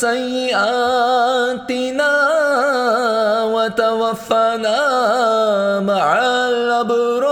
سيئاتنا وتوفنا مع الأبرار.